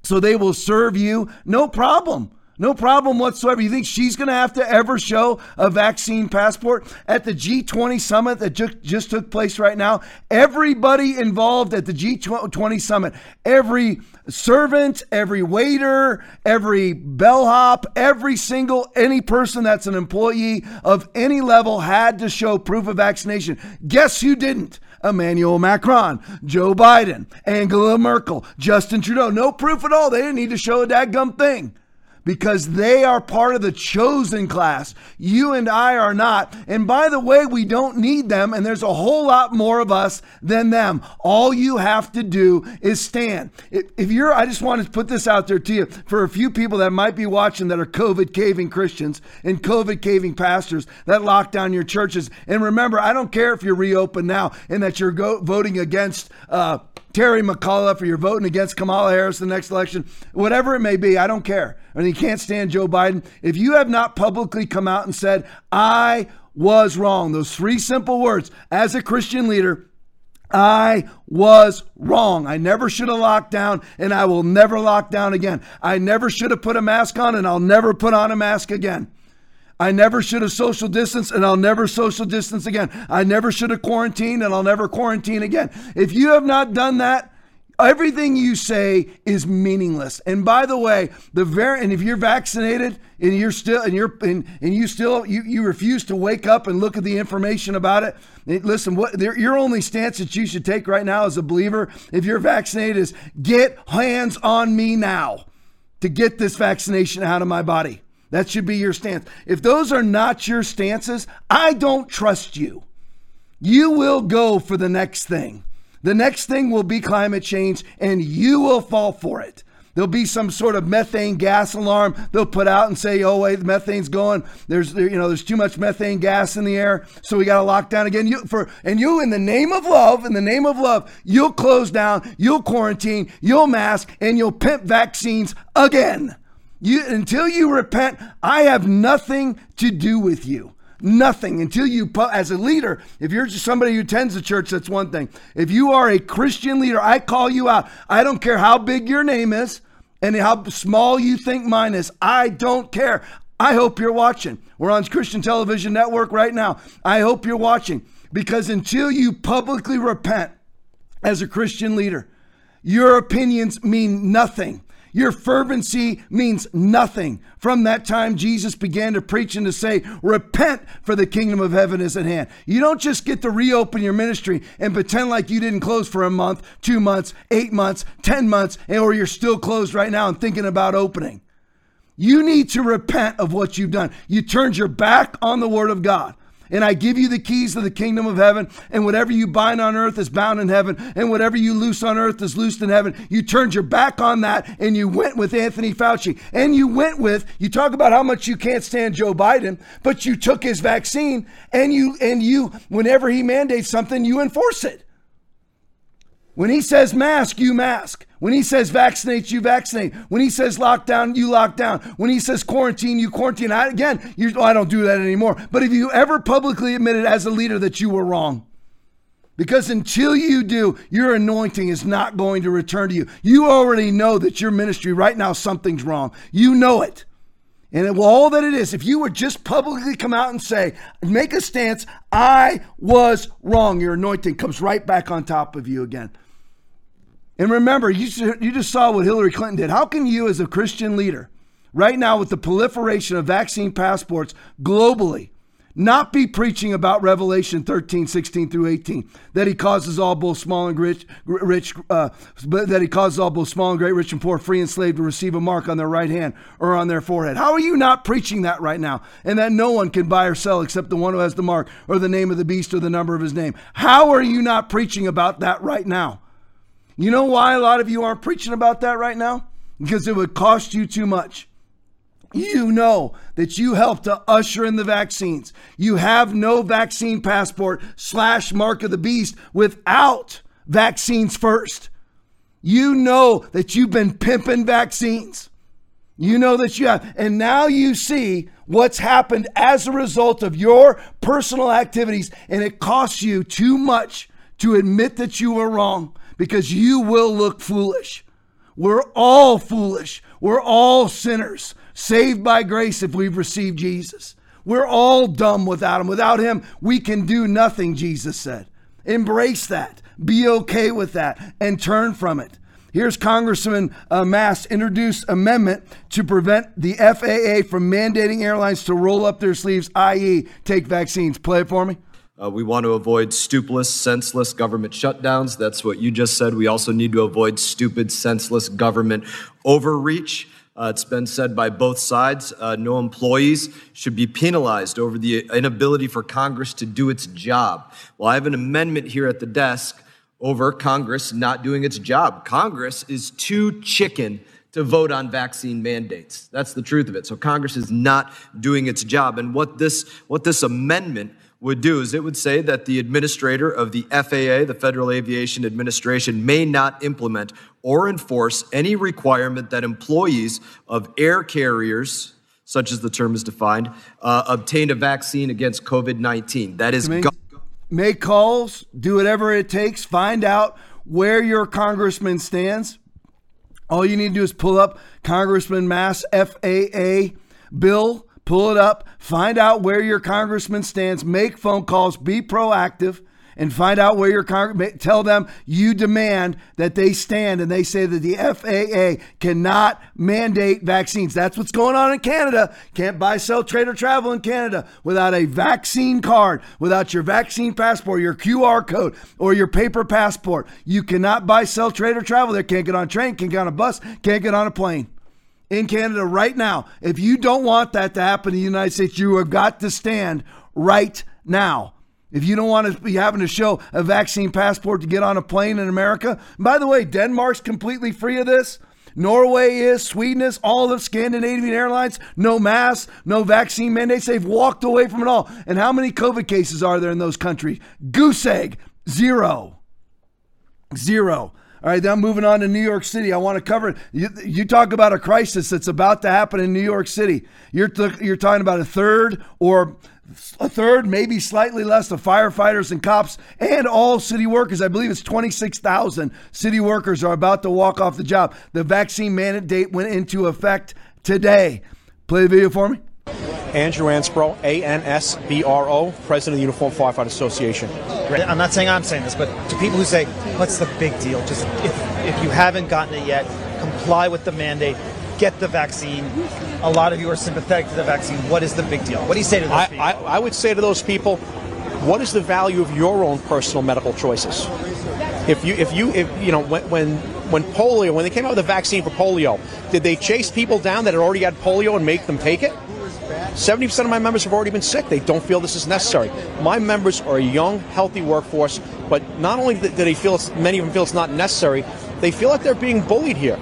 Speaker 1: so they will serve you, no problem. No problem whatsoever. You think she's going to have to ever show a vaccine passport at the G20 summit that just, just took place right now? Everybody involved at the G20 summit, every servant, every waiter, every bellhop, every single any person that's an employee of any level had to show proof of vaccination. Guess who didn't? Emmanuel Macron, Joe Biden, Angela Merkel, Justin Trudeau. No proof at all. They didn't need to show a dadgum thing because they are part of the chosen class. You and I are not. And by the way, we don't need them, and there's a whole lot more of us than them. All you have to do is stand. If you're, I just want to put this out there to you for a few people that might be watching that are COVID caving Christians and COVID caving pastors that lock down your churches. And remember, I don't care if you're reopened now and that you're go- voting against. Uh, Terry McAuliffe or you're voting against Kamala Harris in the next election, whatever it may be, I don't care. I And you can't stand Joe Biden. If you have not publicly come out and said, I was wrong, those three simple words, as a Christian leader, I was wrong. I never should have locked down and I will never lock down again. I never should have put a mask on and I'll never put on a mask again. I never should have social distanced and I'll never social distance again. I never should have quarantined and I'll never quarantine again. If you have not done that, everything you say is meaningless. And by the way, the very and if you're vaccinated and you're still and you're and, and you still you, you refuse to wake up and look at the information about it, it listen, what your only stance that you should take right now as a believer, if you're vaccinated, is get hands on me now to get this vaccination out of my body. That should be your stance. If those are not your stances, I don't trust you. You will go for the next thing. The next thing will be climate change, and you will fall for it. There'll be some sort of methane gas alarm they'll put out and say, "Oh wait, the methane's going. There's you know there's too much methane gas in the air, so we got to lock down again." You for and you in the name of love, in the name of love, you'll close down, you'll quarantine, you'll mask, and you'll pimp vaccines again. You until you repent, I have nothing to do with you. Nothing until you, as a leader, if you're just somebody who attends the church, that's one thing. If you are a Christian leader, I call you out. I don't care how big your name is and how small you think mine is. I don't care. I hope you're watching. We're on Christian Television Network right now. I hope you're watching because until you publicly repent as a Christian leader, your opinions mean nothing. Your fervency means nothing. From that time, Jesus began to preach and to say, Repent, for the kingdom of heaven is at hand. You don't just get to reopen your ministry and pretend like you didn't close for a month, two months, eight months, 10 months, or you're still closed right now and thinking about opening. You need to repent of what you've done. You turned your back on the word of God and I give you the keys to the kingdom of heaven. And whatever you bind on earth is bound in heaven, and whatever you loose on earth is loosed in heaven. You turned your back on that and you went with Anthony Fauci. And you went with, you talk about how much you can't stand Joe Biden, but you took his vaccine and you, and you, whenever he mandates something, you enforce it. When he says mask, you mask. When he says vaccinate, you vaccinate. When he says lockdown, you lock down. When he says quarantine, you quarantine. I, again, oh, I don't do that anymore. But if you ever publicly admitted as a leader that you were wrong, because until you do, your anointing is not going to return to you. You already know that your ministry right now, something's wrong. You know it. And it, well, all that it is, if you would just publicly come out and say, make a stance, I was wrong, your anointing comes right back on top of you again. And remember, you, you just saw what Hillary Clinton did. How can you, as a Christian leader, right now with the proliferation of vaccine passports globally, not be preaching about Revelation 13, 16 through 18, that he causes all both small and rich, rich uh, that he causes all both small and great, rich and poor, free and slave to receive a mark on their right hand or on their forehead. How are you not preaching that right now? And that no one can buy or sell except the one who has the mark or the name of the beast or the number of his name. How are you not preaching about that right now? You know why a lot of you aren't preaching about that right now? Because it would cost you too much you know that you helped to usher in the vaccines. You have no vaccine passport slash mark of the beast without vaccines first. You know that you've been pimping vaccines. You know that you have. And now you see what's happened as a result of your personal activities, and it costs you too much to admit that you were wrong because you will look foolish. We're all foolish. We're all sinners saved by grace if we've received Jesus. We're all dumb without him. Without him, we can do nothing, Jesus said. Embrace that. Be okay with that and turn from it. Here's Congressman uh, Mast introduced amendment to prevent the FAA from mandating airlines to roll up their sleeves, i.e., take vaccines. Play it for me.
Speaker 22: Uh, we want to avoid stupidless, senseless government shutdowns. That's what you just said. We also need to avoid stupid, senseless government overreach. Uh, it's been said by both sides uh, no employees should be penalized over the inability for Congress to do its job. Well, I have an amendment here at the desk over Congress not doing its job. Congress is too chicken to vote on vaccine mandates. That's the truth of it. So Congress is not doing its job. And what this, what this amendment would do is it would say that the administrator of the FAA, the Federal Aviation Administration, may not implement or enforce any requirement that employees of air carriers, such as the term is defined, uh, obtain a vaccine against COVID 19. That is.
Speaker 1: Make, make calls, do whatever it takes, find out where your congressman stands. All you need to do is pull up Congressman Mast FAA bill pull it up, find out where your congressman stands, make phone calls, be proactive, and find out where your congressman. Tell them you demand that they stand and they say that the FAA cannot mandate vaccines. That's what's going on in Canada. Can't buy, sell, trade, or travel in Canada without a vaccine card, without your vaccine passport, your QR code, or your paper passport. You cannot buy, sell, trade, or travel there. Can't get on a train, can't get on a bus, can't get on a plane in Canada right now. If you don't want that to happen in the United States, you have got to stand right now. If you don't want to be having to show a vaccine passport to get on a plane in America, by the way, Denmark's completely free of this. Norway is, Sweden is, all of Scandinavian airlines, no masks, no vaccine mandates. They've walked away from it all. And how many COVID cases are there in those countries? Goose egg, zero. Zero. All right, now moving on to New York City. I want to cover you, you talk about a crisis that's about to happen in New York City. You're th- you're talking about a third or a third, maybe slightly less of firefighters and cops and all city workers. I believe it's 26,000 city workers are about to walk off the job. The vaccine mandate went into effect today. Play the video for me.
Speaker 23: Andrew Ansbro, A N S B R O, President of the Uniform Firefighter Association.
Speaker 24: I'm not saying I'm saying this, but to people who say, what's the big deal? Just if, if you haven't gotten it yet, comply with the mandate, get the vaccine. A lot of you are sympathetic to the vaccine. What is the big deal? What do you say to those
Speaker 23: I,
Speaker 24: people?
Speaker 23: I, I would say to those people, what is the value of your own personal medical choices? If you, if you, if you know, when, when when polio, when they came out with a vaccine for polio, did they chase people down that had already had polio and make them take it? 70% of my members have already been sick. They don't feel this is necessary. My members are a young, healthy workforce, but not only do they feel many of them feel it's not necessary, they feel like they're being bullied here.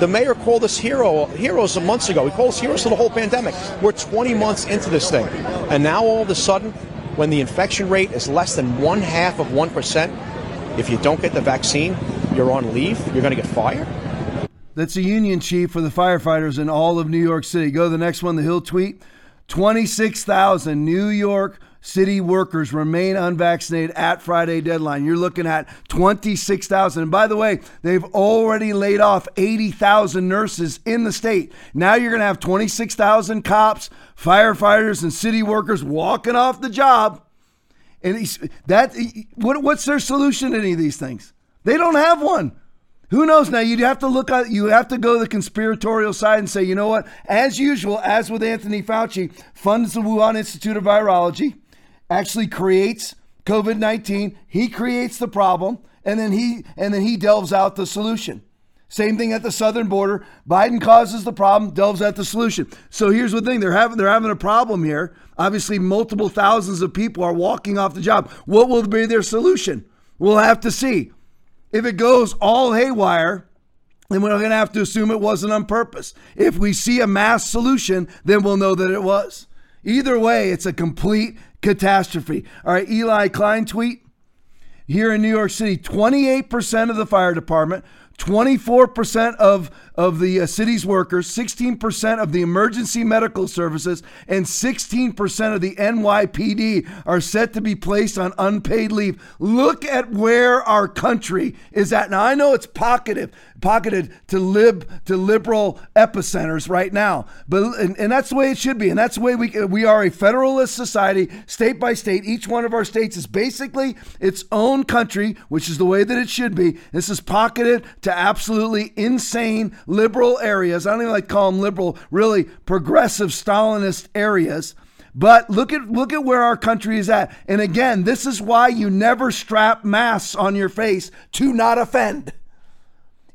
Speaker 23: The mayor called us hero, heroes months ago. He called us heroes for the whole pandemic. We're 20 months into this thing. And now all of a sudden, when the infection rate is less than one half of 1%, if you don't get the vaccine, you're on leave, you're going to get fired.
Speaker 1: That's a union chief for the firefighters in all of New York City. Go to the next one, the Hill tweet. 26,000 New York City workers remain unvaccinated at Friday deadline. You're looking at 26,000. And by the way, they've already laid off 80,000 nurses in the state. Now you're going to have 26,000 cops, firefighters, and city workers walking off the job. And that what, what's their solution to any of these things? They don't have one. Who knows now? You'd have to look at, you have to go to the conspiratorial side and say, you know what? As usual, as with Anthony Fauci, funds the Wuhan Institute of Virology, actually creates COVID 19. He creates the problem, and then he and then he delves out the solution. Same thing at the southern border. Biden causes the problem, delves out the solution. So here's the thing: they're having they're having a problem here. Obviously, multiple thousands of people are walking off the job. What will be their solution? We'll have to see. If it goes all haywire, then we're going to have to assume it wasn't on purpose. If we see a mass solution, then we'll know that it was. Either way, it's a complete catastrophe. All right, Eli Klein tweet here in New York City 28% of the fire department, 24% of, of the uh, city's workers, 16% of the emergency medical services, and 16% of the NYPD are set to be placed on unpaid leave. Look at where our country is at. Now, I know it's pocketed, pocketed to lib to liberal epicenters right now, but and, and that's the way it should be. And that's the way we we are a federalist society, state by state. Each one of our states is basically its own country, which is the way that it should be. This is pocketed to absolutely insane liberal areas. I don't even like call them liberal, really progressive Stalinist areas. But look at look at where our country is at. And again, this is why you never strap masks on your face to not offend.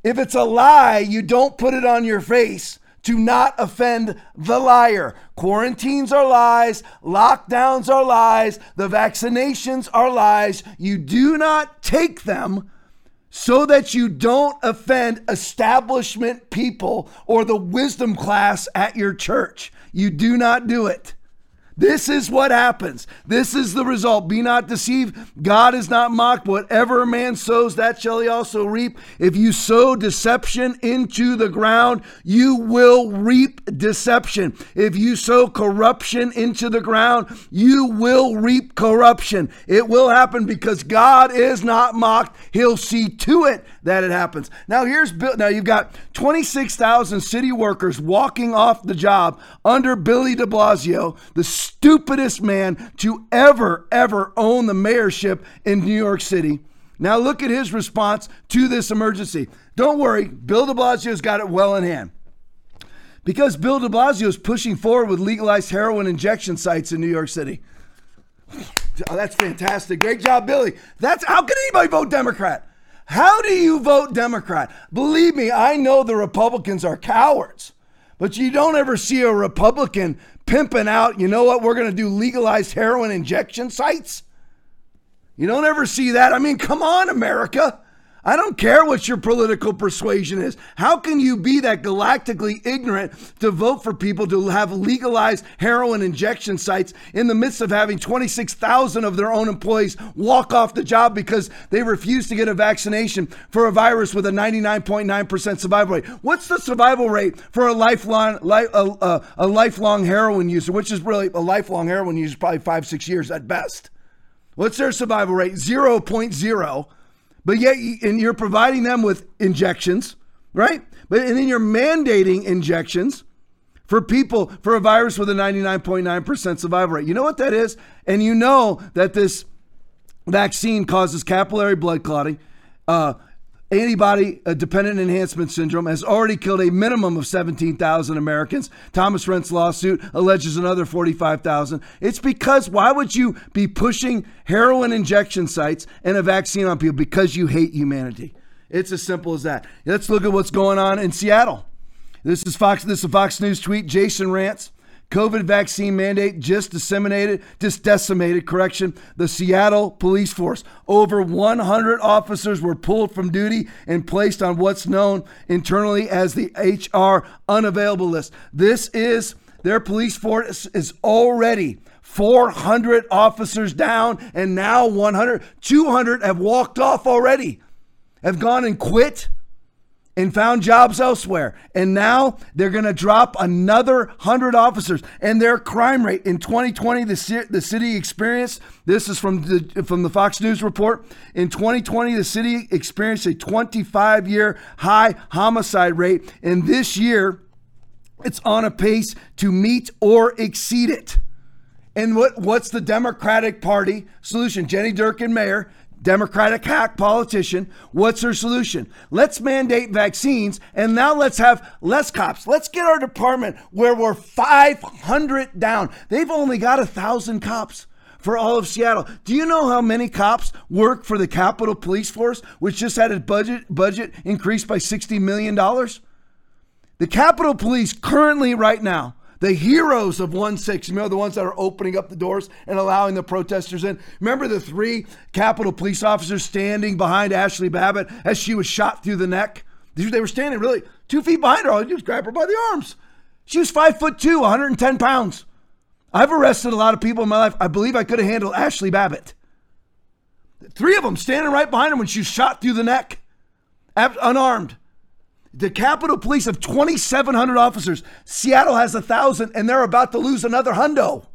Speaker 1: If it's a lie, you don't put it on your face to not offend the liar. Quarantines are lies, lockdowns are lies, the vaccinations are lies. You do not take them so that you don't offend establishment people or the wisdom class at your church. You do not do it. This is what happens. This is the result. Be not deceived. God is not mocked. Whatever a man sows, that shall he also reap. If you sow deception into the ground, you will reap deception. If you sow corruption into the ground, you will reap corruption. It will happen because God is not mocked. He'll see to it that it happens. Now here's Bill. Now you've got 26,000 city workers walking off the job under Billy de Blasio, the stupidest man to ever, ever own the mayorship in New York City. Now, look at his response to this emergency. Don't worry, Bill de Blasio's got it well in hand. Because Bill de Blasio is pushing forward with legalized heroin injection sites in New York City. Oh, that's fantastic. Great job, Billy. That's how can anybody vote Democrat? How do you vote Democrat? Believe me, I know the Republicans are cowards, but you don't ever see a Republican pimping out, you know what, we're going to do legalized heroin injection sites. You don't ever see that. I mean, come on, America. I don't care what your political persuasion is. How can you be that galactically ignorant to vote for people to have legalized heroin injection sites in the midst of having 26,000 of their own employees walk off the job because they refuse to get a vaccination for a virus with a 99.9% survival rate? What's the survival rate for a lifelong, a, a, a lifelong heroin user, which is really a lifelong heroin user, probably five, six years at best? What's their survival rate? 0.0. But yet, and you're providing them with injections, right? But and then you're mandating injections for people for a virus with a 99.9% survival rate. You know what that is? And you know that this vaccine causes capillary blood clotting. Uh, antibody uh, dependent enhancement syndrome has already killed a minimum of 17,000 Americans. Thomas Renz lawsuit alleges another 45,000. It's because why would you be pushing heroin injection sites and a vaccine on people? Because you hate humanity. It's as simple as that. Let's look at what's going on in Seattle. This is Fox. This is a Fox News tweet. Jason Rantz. COVID vaccine mandate just disseminated, just decimated, correction, the Seattle police force. Over 100 officers were pulled from duty and placed on what's known internally as the HR unavailable list. This is their police force is already 400 officers down, and now 100, 200 have walked off already, have gone and quit and found jobs elsewhere. And now they're going to drop another 100 officers. And their crime rate in 2020, the, the city experienced this is from the, from the Fox News report. In 2020, the city experienced a 25 year high homicide rate. And this year, it's on a pace to meet or exceed it. And what, what's the Democratic Party solution? Jenny Durkan, mayor, Democratic hack politician. What's her solution? Let's mandate vaccines and now let's have less cops. Let's get our department where we're 500 down. They've only got a thousand cops for all of Seattle. Do you know how many cops work for the Capitol Police Force, which just had its budget budget increased by 60 million dollars? The Capitol Police currently right now the heroes of 1 6, you know, the ones that are opening up the doors and allowing the protesters in. Remember the three Capitol police officers standing behind Ashley Babbitt as she was shot through the neck? They were standing really two feet behind her. All you do is grab her by the arms. She was five foot two, 110 pounds. I've arrested a lot of people in my life. I believe I could have handled Ashley Babbitt. Three of them standing right behind her when she was shot through the neck, unarmed. The Capitol Police have 2,700 officers. Seattle has 1,000, and they're about to lose another hundo.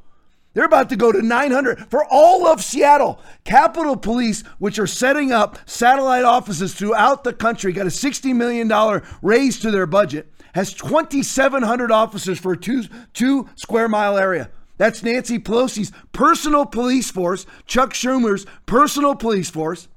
Speaker 1: They're about to go to 900 for all of Seattle. Capitol Police, which are setting up satellite offices throughout the country, got a $60 million raise to their budget, has 2,700 officers for a two, two square mile area. That's Nancy Pelosi's personal police force, Chuck Schumer's personal police force.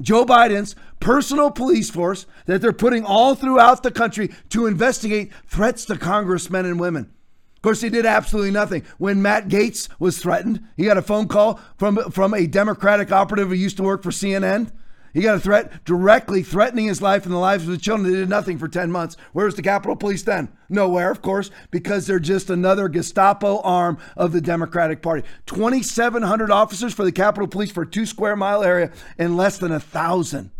Speaker 1: Joe Biden's personal police force that they're putting all throughout the country to investigate threats to congressmen and women. Of course, he did absolutely nothing. When Matt Gaetz was threatened, he got a phone call from, from a Democratic operative who used to work for CNN he got a threat directly threatening his life and the lives of the children. They did nothing for 10 months. Where's the Capitol Police then? Nowhere, of course, because they're just another Gestapo arm of the Democratic Party. 2,700 officers for the Capitol Police for a two square mile area, and less than a thousand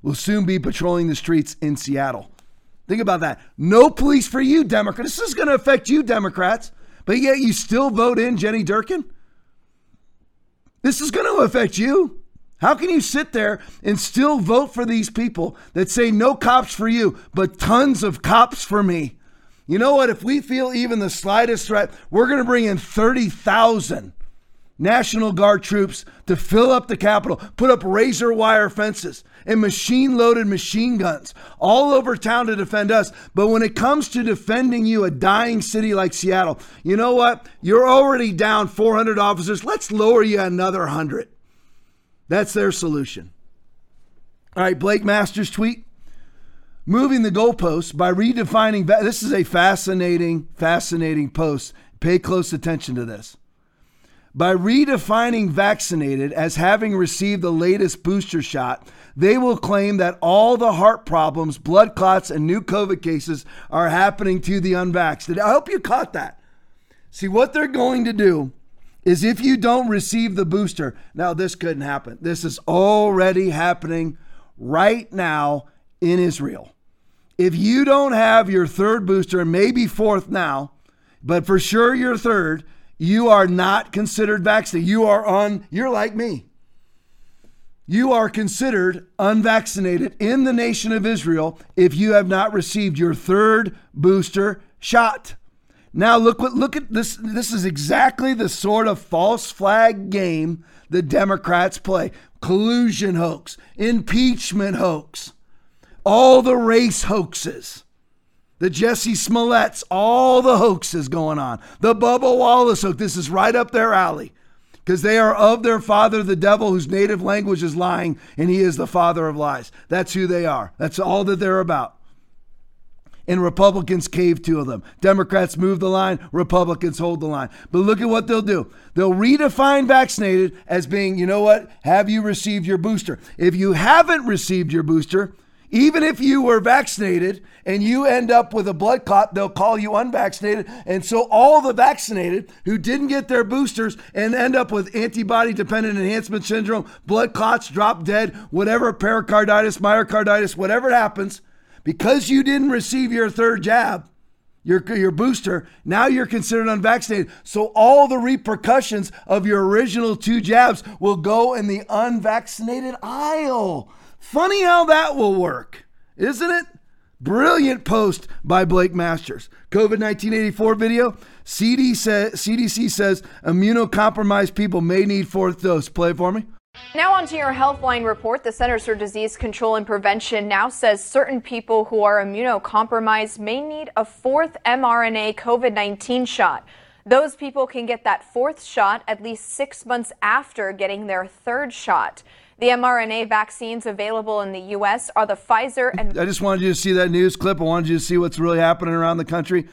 Speaker 1: will soon be patrolling the streets in Seattle. Think about that. No police for you, Democrats. This is going to affect you, Democrats, but yet you still vote in Jenny Durkan? This is going to affect you. How can you sit there and still vote for these people that say no cops for you, but tons of cops for me? You know what? If we feel even the slightest threat, we're going to bring in 30,000 National Guard troops to fill up the Capitol, put up razor wire fences and machine loaded machine guns all over town to defend us. But when it comes to defending you, a dying city like Seattle, you know what? You're already down 400 officers. Let's lower you another 100. That's their solution. All right, Blake Masters tweet moving the goalposts by redefining. This is a fascinating, fascinating post. Pay close attention to this. By redefining vaccinated as having received the latest booster shot, they will claim that all the heart problems, blood clots, and new COVID cases are happening to the unvaccinated. I hope you caught that. See, what they're going to do is if you don't receive the booster, now this couldn't happen. This is already happening right now in Israel. If you don't have your third booster, maybe fourth now, but for sure your third, you are not considered vaccinated. You are on, you're like me. You are considered unvaccinated in the nation of Israel if you have not received your third booster shot. Now look what look at this this is exactly the sort of false flag game the Democrats play. Collusion hoax, impeachment hoax, all the race hoaxes. The Jesse Smolletts, all the hoaxes going on. The Bubba Wallace hoax. This is right up their alley because they are of their father, the devil, whose native language is lying, and he is the father of lies. That's who they are. That's all that they're about and Republicans cave to them. Democrats move the line, Republicans hold the line. But look at what they'll do. They'll redefine vaccinated as being, you know what? Have you received your booster? If you haven't received your booster, even if you were vaccinated and you end up with a blood clot, they'll call you unvaccinated. And so all the vaccinated who didn't get their boosters and end up with antibody dependent enhancement syndrome, blood clots, drop dead, whatever pericarditis, myocarditis, whatever it happens, because you didn't receive your third jab, your, your booster, now you're considered unvaccinated. So all the repercussions of your original two jabs will go in the unvaccinated aisle. Funny how that will work, isn't it? Brilliant post by Blake Masters. COVID 1984 video. CDC says immunocompromised people may need fourth dose. Play for me.
Speaker 25: Now on to your Healthline report. The Centers for Disease Control and Prevention now says certain people who are immunocompromised may need a fourth mRNA COVID-19 shot. Those people can get that fourth shot at least six months after getting their third shot. The mRNA vaccines available in the U.S. are the Pfizer and.
Speaker 1: I just wanted you to see that news clip. I wanted you to see what's really happening around the country.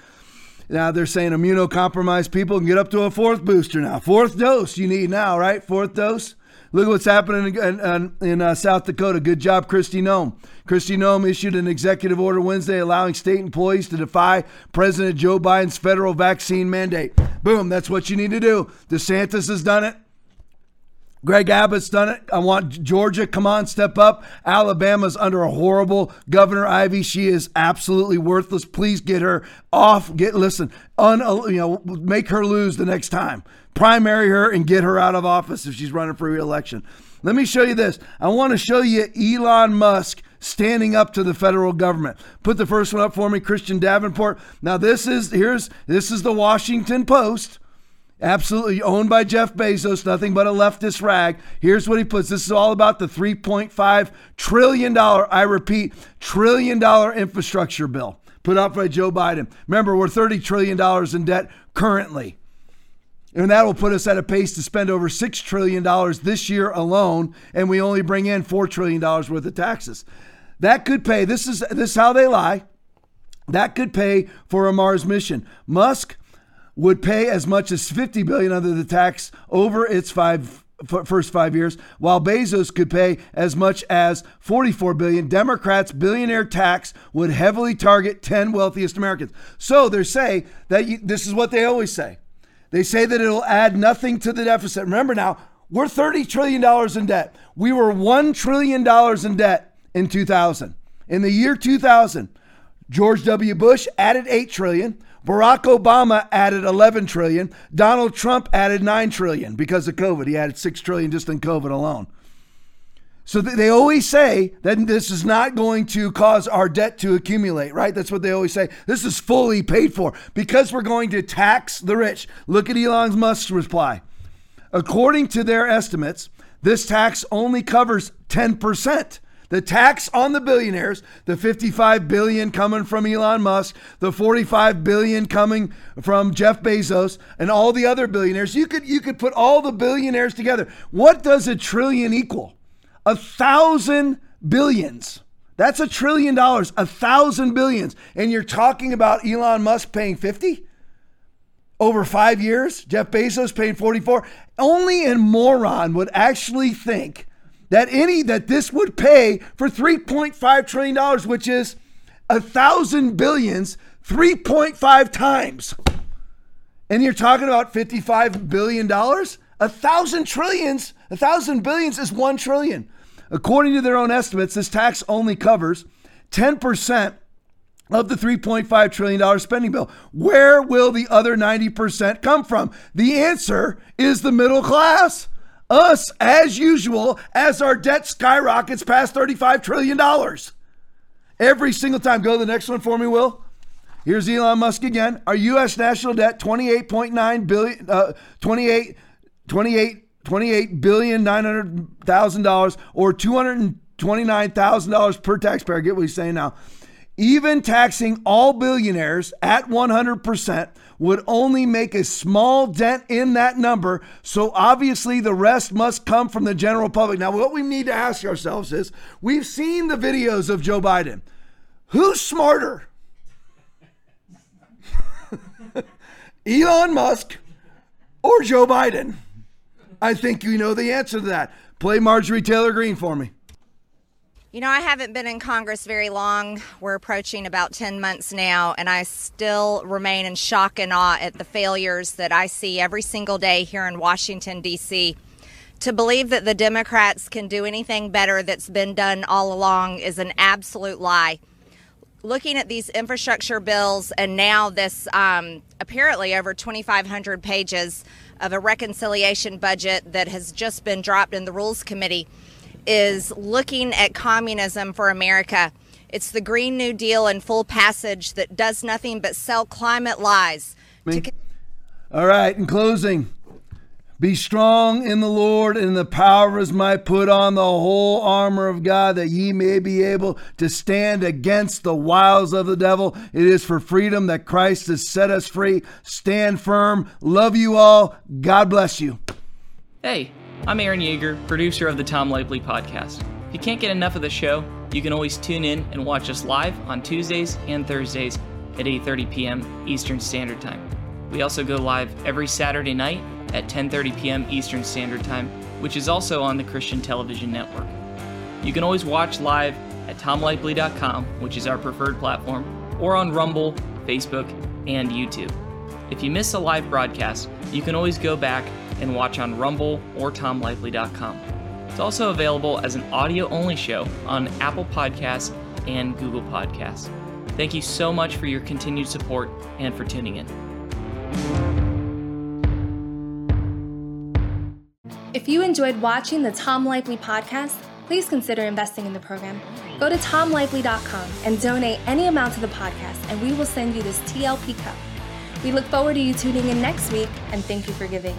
Speaker 1: Now they're saying immunocompromised people can get up to a fourth booster now. Fourth dose you need now, right? Fourth dose. Look at what's happening in, in, in uh, South Dakota. Good job, Kristi Noem. Kristi Noem issued an executive order Wednesday allowing state employees to defy President Joe Biden's federal vaccine mandate. Boom, that's what you need to do. DeSantis has done it. Greg Abbott's done it. I want Georgia, come on, step up. Alabama's under a horrible Governor Ivey. She is absolutely worthless. Please get her off. Get listen, un, uh, you know, make her lose the next time. Primary her and get her out of office if she's running for reelection. Let me show you this. I want to show you Elon Musk standing up to the federal government. Put the first one up for me, Christian Davenport. Now this is here's this is the Washington Post. Absolutely owned by Jeff Bezos, nothing but a leftist rag. Here's what he puts this is all about the $3.5 trillion, I repeat, trillion dollar infrastructure bill put out by Joe Biden. Remember, we're $30 trillion in debt currently. And that will put us at a pace to spend over $6 trillion this year alone, and we only bring in $4 trillion worth of taxes. That could pay, this is, this is how they lie. That could pay for a Mars mission. Musk would pay as much as 50 billion under the tax over its five first 5 years while Bezos could pay as much as 44 billion. Democrats billionaire tax would heavily target 10 wealthiest Americans. So they say that you, this is what they always say. They say that it'll add nothing to the deficit. Remember now we're 30 trillion dollars in debt. We were 1 trillion dollars in debt in 2000 in the year 2000 George W. Bush added 8 trillion Barack Obama added 11 trillion. Donald Trump added 9 trillion because of COVID. He added 6 trillion just in COVID alone. So they always say that this is not going to cause our debt to accumulate, right? That's what they always say. This is fully paid for because we're going to tax the rich. Look at Elon Musk's reply. According to their estimates, this tax only covers 10% the tax on the billionaires, the 55 billion coming from Elon Musk, the 45 billion coming from Jeff Bezos, and all the other billionaires. You could you could put all the billionaires together. What does a trillion equal? A thousand billions. That's a trillion dollars, a thousand billions. And you're talking about Elon Musk paying 50 over five years, Jeff Bezos paying 44. Only a moron would actually think that any that this would pay for 3.5 trillion dollars, which is a thousand billions, 3.5 times. And you're talking about 55 billion dollars? A thousand trillions, a thousand billions is one trillion. According to their own estimates, this tax only covers 10% of the $3.5 trillion spending bill. Where will the other 90% come from? The answer is the middle class us as usual as our debt skyrockets past $35 trillion. Every single time. Go to the next one for me, Will. Here's Elon Musk again. Our U.S. national debt, 28.9 billion, uh, 28, 28, 28 billion, $900,000 or $229,000 per taxpayer. Get what he's saying now. Even taxing all billionaires at 100% would only make a small dent in that number. So obviously, the rest must come from the general public. Now, what we need to ask ourselves is we've seen the videos of Joe Biden. Who's smarter? Elon Musk or Joe Biden? I think you know the answer to that. Play Marjorie Taylor Greene for me.
Speaker 26: You know, I haven't been in Congress very long. We're approaching about 10 months now, and I still remain in shock and awe at the failures that I see every single day here in Washington, D.C. To believe that the Democrats can do anything better that's been done all along is an absolute lie. Looking at these infrastructure bills and now this um, apparently over 2,500 pages of a reconciliation budget that has just been dropped in the Rules Committee is looking at communism for America. It's the Green New Deal in full passage that does nothing but sell climate lies. To...
Speaker 1: All right, in closing, be strong in the Lord and the power of his might. Put on the whole armor of God that ye may be able to stand against the wiles of the devil. It is for freedom that Christ has set us free. Stand firm. Love you all. God bless you.
Speaker 27: Hey. I'm Aaron Yeager, producer of the Tom Lively podcast. If you can't get enough of the show, you can always tune in and watch us live on Tuesdays and Thursdays at 8:30 p.m. Eastern Standard Time. We also go live every Saturday night at 10:30 p.m. Eastern Standard Time, which is also on the Christian Television Network. You can always watch live at tomlively.com, which is our preferred platform, or on Rumble, Facebook, and YouTube. If you miss a live broadcast, you can always go back and watch on Rumble or tomlively.com. It's also available as an audio only show on Apple Podcasts and Google Podcasts. Thank you so much for your continued support and for tuning in.
Speaker 28: If you enjoyed watching the Tom Lively podcast, please consider investing in the program. Go to tomlively.com and donate any amount to the podcast, and we will send you this TLP cup. We look forward to you tuning in next week, and thank you for giving.